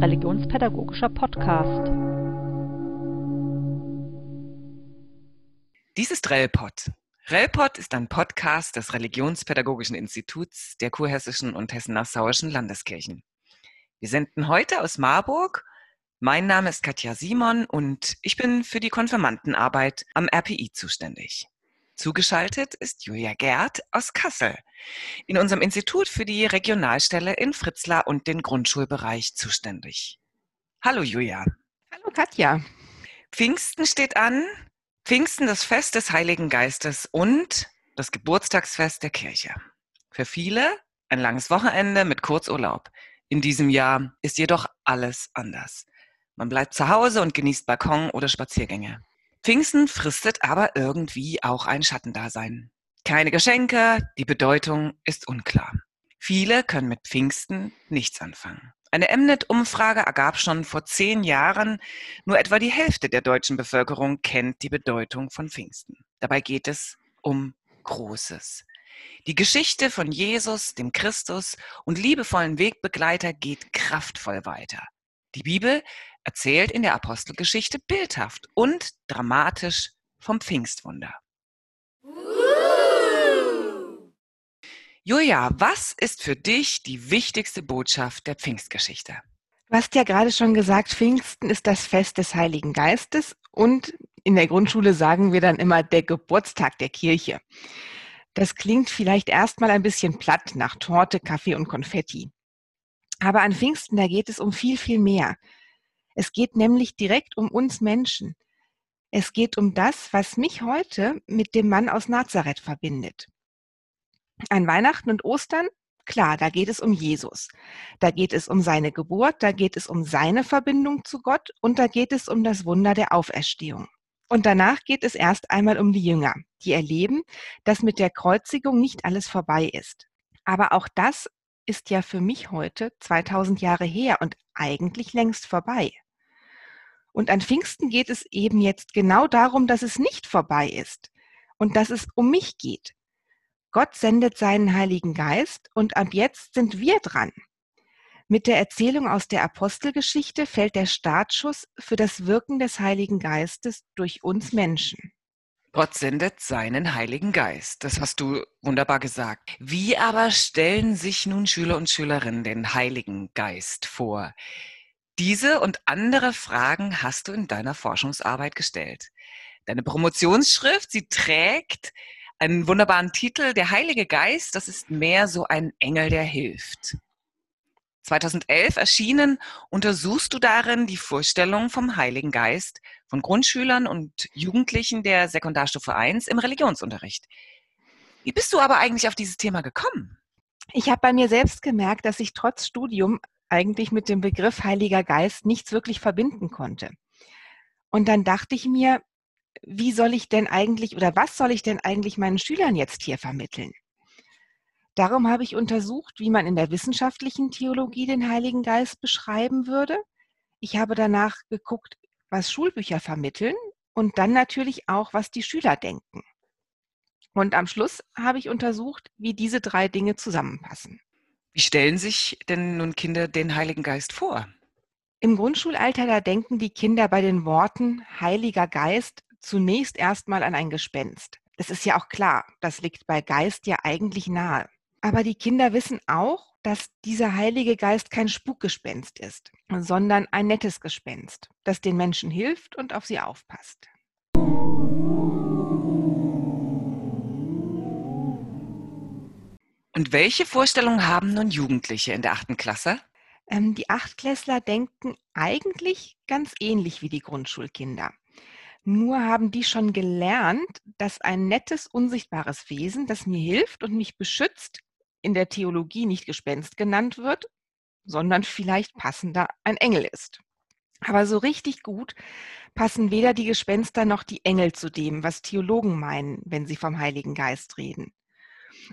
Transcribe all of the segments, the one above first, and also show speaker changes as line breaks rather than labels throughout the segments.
religionspädagogischer Podcast.
Dies ist RELPOD. RELPOD ist ein Podcast des Religionspädagogischen Instituts der kurhessischen und hessen-nassauischen Landeskirchen. Wir senden heute aus Marburg. Mein Name ist Katja Simon und ich bin für die Konfirmandenarbeit am RPI zuständig. Zugeschaltet ist Julia Gerd aus Kassel, in unserem Institut für die Regionalstelle in Fritzlar und den Grundschulbereich zuständig. Hallo Julia.
Hallo Katja.
Pfingsten steht an. Pfingsten das Fest des Heiligen Geistes und das Geburtstagsfest der Kirche. Für viele ein langes Wochenende mit Kurzurlaub. In diesem Jahr ist jedoch alles anders. Man bleibt zu Hause und genießt Balkon oder Spaziergänge. Pfingsten fristet aber irgendwie auch ein Schattendasein. Keine Geschenke, die Bedeutung ist unklar. Viele können mit Pfingsten nichts anfangen. Eine Mnet-Umfrage ergab schon vor zehn Jahren, nur etwa die Hälfte der deutschen Bevölkerung kennt die Bedeutung von Pfingsten. Dabei geht es um Großes. Die Geschichte von Jesus, dem Christus und liebevollen Wegbegleiter geht kraftvoll weiter. Die Bibel erzählt in der Apostelgeschichte bildhaft und dramatisch vom Pfingstwunder. Julia, was ist für dich die wichtigste Botschaft der Pfingstgeschichte?
Du hast ja gerade schon gesagt, Pfingsten ist das Fest des Heiligen Geistes und in der Grundschule sagen wir dann immer der Geburtstag der Kirche. Das klingt vielleicht erstmal ein bisschen platt nach Torte, Kaffee und Konfetti. Aber an Pfingsten, da geht es um viel, viel mehr. Es geht nämlich direkt um uns Menschen. Es geht um das, was mich heute mit dem Mann aus Nazareth verbindet. An Weihnachten und Ostern, klar, da geht es um Jesus. Da geht es um seine Geburt, da geht es um seine Verbindung zu Gott und da geht es um das Wunder der Auferstehung. Und danach geht es erst einmal um die Jünger, die erleben, dass mit der Kreuzigung nicht alles vorbei ist. Aber auch das ist ja für mich heute 2000 Jahre her und eigentlich längst vorbei. Und an Pfingsten geht es eben jetzt genau darum, dass es nicht vorbei ist und dass es um mich geht. Gott sendet seinen Heiligen Geist und ab jetzt sind wir dran. Mit der Erzählung aus der Apostelgeschichte fällt der Startschuss für das Wirken des Heiligen Geistes durch uns Menschen.
Gott sendet seinen Heiligen Geist. Das hast du wunderbar gesagt. Wie aber stellen sich nun Schüler und Schülerinnen den Heiligen Geist vor? Diese und andere Fragen hast du in deiner Forschungsarbeit gestellt. Deine Promotionsschrift, sie trägt einen wunderbaren Titel, Der Heilige Geist, das ist mehr so ein Engel, der hilft. 2011 erschienen, untersuchst du darin die Vorstellung vom Heiligen Geist von Grundschülern und Jugendlichen der Sekundarstufe 1 im Religionsunterricht. Wie bist du aber eigentlich auf dieses Thema gekommen?
Ich habe bei mir selbst gemerkt, dass ich trotz Studium eigentlich mit dem Begriff Heiliger Geist nichts wirklich verbinden konnte. Und dann dachte ich mir, wie soll ich denn eigentlich oder was soll ich denn eigentlich meinen Schülern jetzt hier vermitteln? Darum habe ich untersucht, wie man in der wissenschaftlichen Theologie den Heiligen Geist beschreiben würde. Ich habe danach geguckt, was Schulbücher vermitteln und dann natürlich auch, was die Schüler denken. Und am Schluss habe ich untersucht, wie diese drei Dinge zusammenpassen.
Wie stellen sich denn nun Kinder den Heiligen Geist vor?
Im Grundschulalter, da denken die Kinder bei den Worten Heiliger Geist zunächst erstmal an ein Gespenst. Das ist ja auch klar, das liegt bei Geist ja eigentlich nahe. Aber die Kinder wissen auch, dass dieser Heilige Geist kein Spukgespenst ist, sondern ein nettes Gespenst, das den Menschen hilft und auf sie aufpasst.
Und welche Vorstellungen haben nun Jugendliche in der achten Klasse?
Ähm, die Achtklässler denken eigentlich ganz ähnlich wie die Grundschulkinder. Nur haben die schon gelernt, dass ein nettes, unsichtbares Wesen, das mir hilft und mich beschützt, in der Theologie nicht Gespenst genannt wird, sondern vielleicht passender ein Engel ist. Aber so richtig gut passen weder die Gespenster noch die Engel zu dem, was Theologen meinen, wenn sie vom Heiligen Geist reden.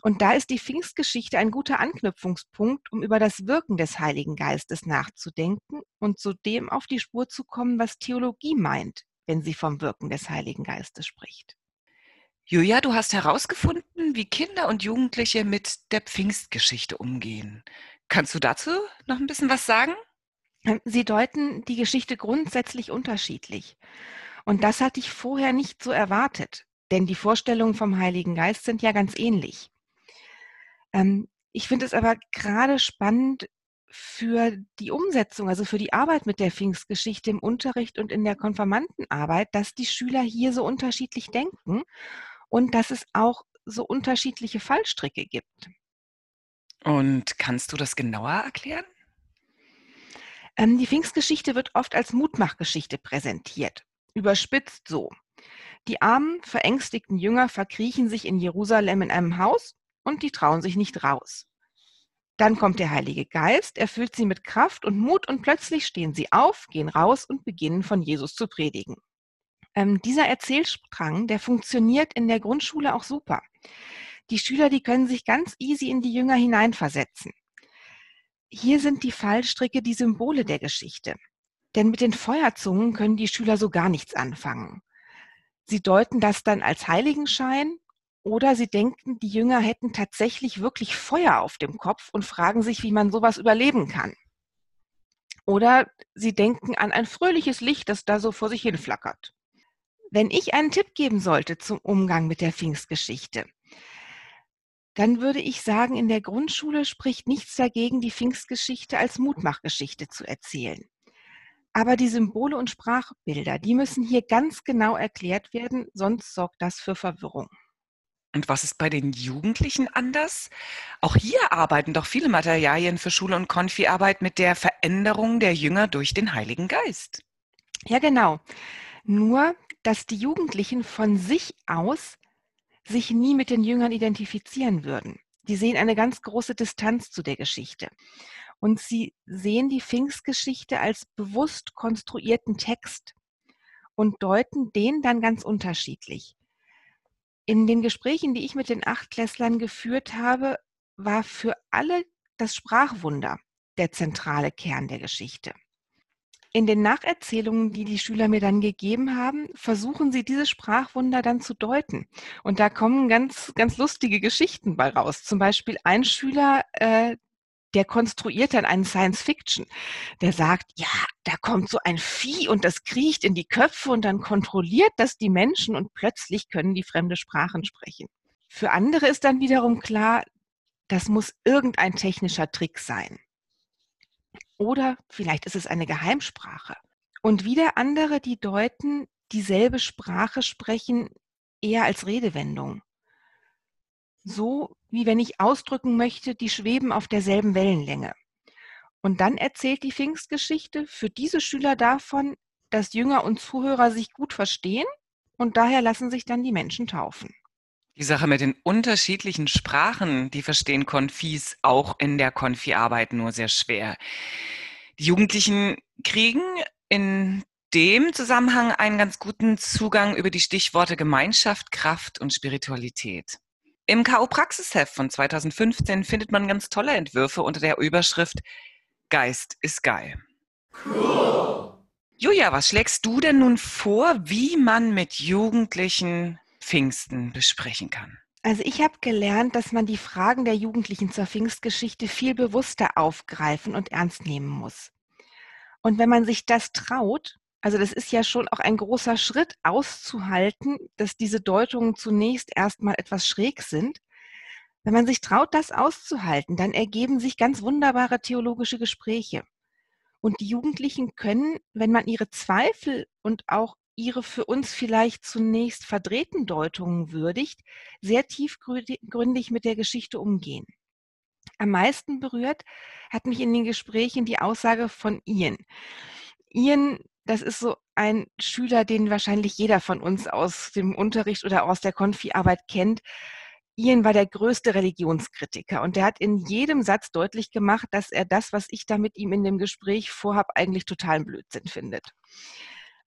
Und da ist die Pfingstgeschichte ein guter Anknüpfungspunkt, um über das Wirken des Heiligen Geistes nachzudenken und zu dem auf die Spur zu kommen, was Theologie meint, wenn sie vom Wirken des Heiligen Geistes spricht.
Julia, du hast herausgefunden, wie Kinder und Jugendliche mit der Pfingstgeschichte umgehen. Kannst du dazu noch ein bisschen was sagen?
Ähm, sie deuten die Geschichte grundsätzlich unterschiedlich. Und das hatte ich vorher nicht so erwartet, denn die Vorstellungen vom Heiligen Geist sind ja ganz ähnlich. Ähm, ich finde es aber gerade spannend für die Umsetzung, also für die Arbeit mit der Pfingstgeschichte im Unterricht und in der Konfirmandenarbeit, dass die Schüler hier so unterschiedlich denken und dass es auch so unterschiedliche Fallstricke gibt.
Und kannst du das genauer erklären?
Ähm, die Pfingstgeschichte wird oft als Mutmachgeschichte präsentiert. Überspitzt so. Die armen, verängstigten Jünger verkriechen sich in Jerusalem in einem Haus und die trauen sich nicht raus. Dann kommt der Heilige Geist, erfüllt sie mit Kraft und Mut und plötzlich stehen sie auf, gehen raus und beginnen von Jesus zu predigen. Ähm, dieser Erzählstrang, der funktioniert in der Grundschule auch super. Die Schüler, die können sich ganz easy in die Jünger hineinversetzen. Hier sind die Fallstricke die Symbole der Geschichte. Denn mit den Feuerzungen können die Schüler so gar nichts anfangen. Sie deuten das dann als Heiligenschein oder sie denken, die Jünger hätten tatsächlich wirklich Feuer auf dem Kopf und fragen sich, wie man sowas überleben kann. Oder sie denken an ein fröhliches Licht, das da so vor sich hin flackert. Wenn ich einen Tipp geben sollte zum Umgang mit der Pfingstgeschichte, dann würde ich sagen, in der Grundschule spricht nichts dagegen, die Pfingstgeschichte als Mutmachgeschichte zu erzählen. Aber die Symbole und Sprachbilder, die müssen hier ganz genau erklärt werden, sonst sorgt das für Verwirrung.
Und was ist bei den Jugendlichen anders? Auch hier arbeiten doch viele Materialien für Schule und Konfi-Arbeit mit der Veränderung der Jünger durch den Heiligen Geist.
Ja, genau. Nur, dass die Jugendlichen von sich aus sich nie mit den Jüngern identifizieren würden. Die sehen eine ganz große Distanz zu der Geschichte. Und sie sehen die Pfingstgeschichte als bewusst konstruierten Text und deuten den dann ganz unterschiedlich. In den Gesprächen, die ich mit den Achtklässlern geführt habe, war für alle das Sprachwunder der zentrale Kern der Geschichte. In den Nacherzählungen, die die Schüler mir dann gegeben haben, versuchen sie dieses Sprachwunder dann zu deuten. Und da kommen ganz, ganz lustige Geschichten bei raus. Zum Beispiel ein Schüler, äh, der konstruiert dann einen Science Fiction. Der sagt, ja, da kommt so ein Vieh und das kriecht in die Köpfe und dann kontrolliert das die Menschen und plötzlich können die fremde Sprachen sprechen. Für andere ist dann wiederum klar, das muss irgendein technischer Trick sein. Oder vielleicht ist es eine Geheimsprache. Und wieder andere, die deuten, dieselbe Sprache sprechen eher als Redewendung. So wie wenn ich ausdrücken möchte, die schweben auf derselben Wellenlänge. Und dann erzählt die Pfingstgeschichte für diese Schüler davon, dass Jünger und Zuhörer sich gut verstehen und daher lassen sich dann die Menschen taufen.
Die Sache mit den unterschiedlichen Sprachen, die verstehen Konfis auch in der Konfi-Arbeit nur sehr schwer. Die Jugendlichen kriegen in dem Zusammenhang einen ganz guten Zugang über die Stichworte Gemeinschaft, Kraft und Spiritualität. Im K.O.-Praxisheft von 2015 findet man ganz tolle Entwürfe unter der Überschrift Geist ist geil. Cool. Julia, was schlägst du denn nun vor, wie man mit Jugendlichen Pfingsten besprechen kann?
Also ich habe gelernt, dass man die Fragen der Jugendlichen zur Pfingstgeschichte viel bewusster aufgreifen und ernst nehmen muss. Und wenn man sich das traut, also das ist ja schon auch ein großer Schritt auszuhalten, dass diese Deutungen zunächst erstmal etwas schräg sind. Wenn man sich traut, das auszuhalten, dann ergeben sich ganz wunderbare theologische Gespräche. Und die Jugendlichen können, wenn man ihre Zweifel und auch ihre für uns vielleicht zunächst verdrehten Deutungen würdigt, sehr tiefgründig mit der Geschichte umgehen. Am meisten berührt hat mich in den Gesprächen die Aussage von Ian. Ian, das ist so ein Schüler, den wahrscheinlich jeder von uns aus dem Unterricht oder aus der Konfi-Arbeit kennt. Ian war der größte Religionskritiker und der hat in jedem Satz deutlich gemacht, dass er das, was ich da mit ihm in dem Gespräch vorhab, eigentlich totalen Blödsinn findet.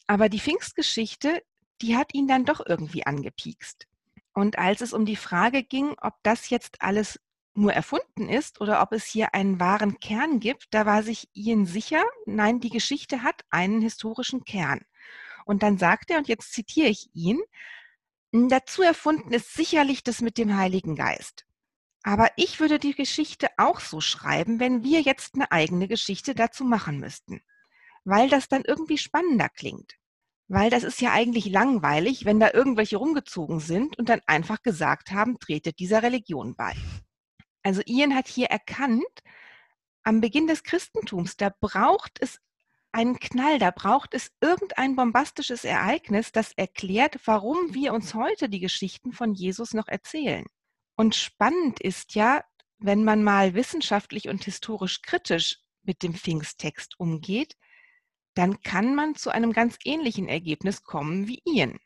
Aber die Pfingstgeschichte, die hat ihn dann doch irgendwie angepiekst. Und als es um die Frage ging, ob das jetzt alles nur erfunden ist oder ob es hier einen wahren Kern gibt, da war sich Ian sicher, nein, die Geschichte hat einen historischen Kern. Und dann sagt er, und jetzt zitiere ich ihn, dazu erfunden ist sicherlich das mit dem Heiligen Geist. Aber ich würde die Geschichte auch so schreiben, wenn wir jetzt eine eigene Geschichte dazu machen müssten, weil das dann irgendwie spannender klingt. Weil das ist ja eigentlich langweilig, wenn da irgendwelche rumgezogen sind und dann einfach gesagt haben, tretet dieser Religion bei. Also Ian hat hier erkannt, am Beginn des Christentums, da braucht es einen Knall, da braucht es irgendein bombastisches Ereignis, das erklärt, warum wir uns heute die Geschichten von Jesus noch erzählen. Und spannend ist ja, wenn man mal wissenschaftlich und historisch kritisch mit dem Pfingsttext umgeht, dann kann man zu einem ganz ähnlichen Ergebnis kommen wie Ian.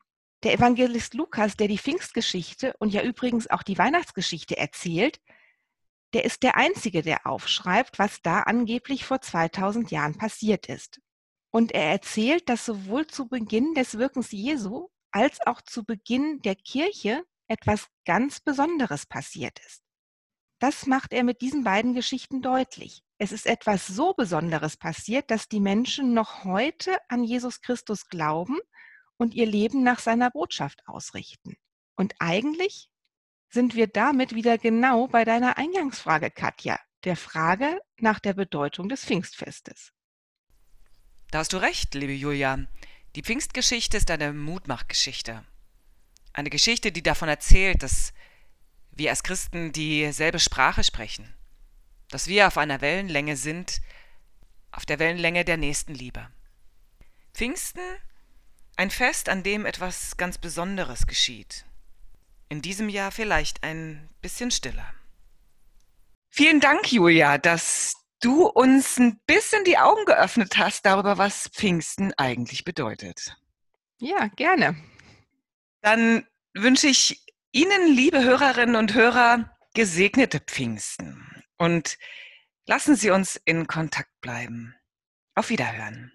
Der Evangelist Lukas, der die Pfingstgeschichte und ja übrigens auch die Weihnachtsgeschichte erzählt, der ist der Einzige, der aufschreibt, was da angeblich vor 2000 Jahren passiert ist. Und er erzählt, dass sowohl zu Beginn des Wirkens Jesu als auch zu Beginn der Kirche etwas ganz Besonderes passiert ist. Das macht er mit diesen beiden Geschichten deutlich. Es ist etwas so Besonderes passiert, dass die Menschen noch heute an Jesus Christus glauben und ihr Leben nach seiner Botschaft ausrichten. Und eigentlich sind wir damit wieder genau bei deiner Eingangsfrage, Katja, der Frage nach der Bedeutung des Pfingstfestes.
Da hast du recht, liebe Julia. Die Pfingstgeschichte ist eine Mutmachgeschichte. Eine Geschichte, die davon erzählt, dass wir als Christen dieselbe Sprache sprechen, dass wir auf einer Wellenlänge sind, auf der Wellenlänge der Nächstenliebe. Pfingsten, ein Fest, an dem etwas ganz Besonderes geschieht, in diesem Jahr vielleicht ein bisschen stiller. Vielen Dank, Julia, dass du uns ein bisschen die Augen geöffnet hast darüber, was Pfingsten eigentlich bedeutet.
Ja, gerne.
Dann wünsche ich Ihnen, liebe Hörerinnen und Hörer, gesegnete Pfingsten und lassen Sie uns in Kontakt bleiben. Auf Wiederhören.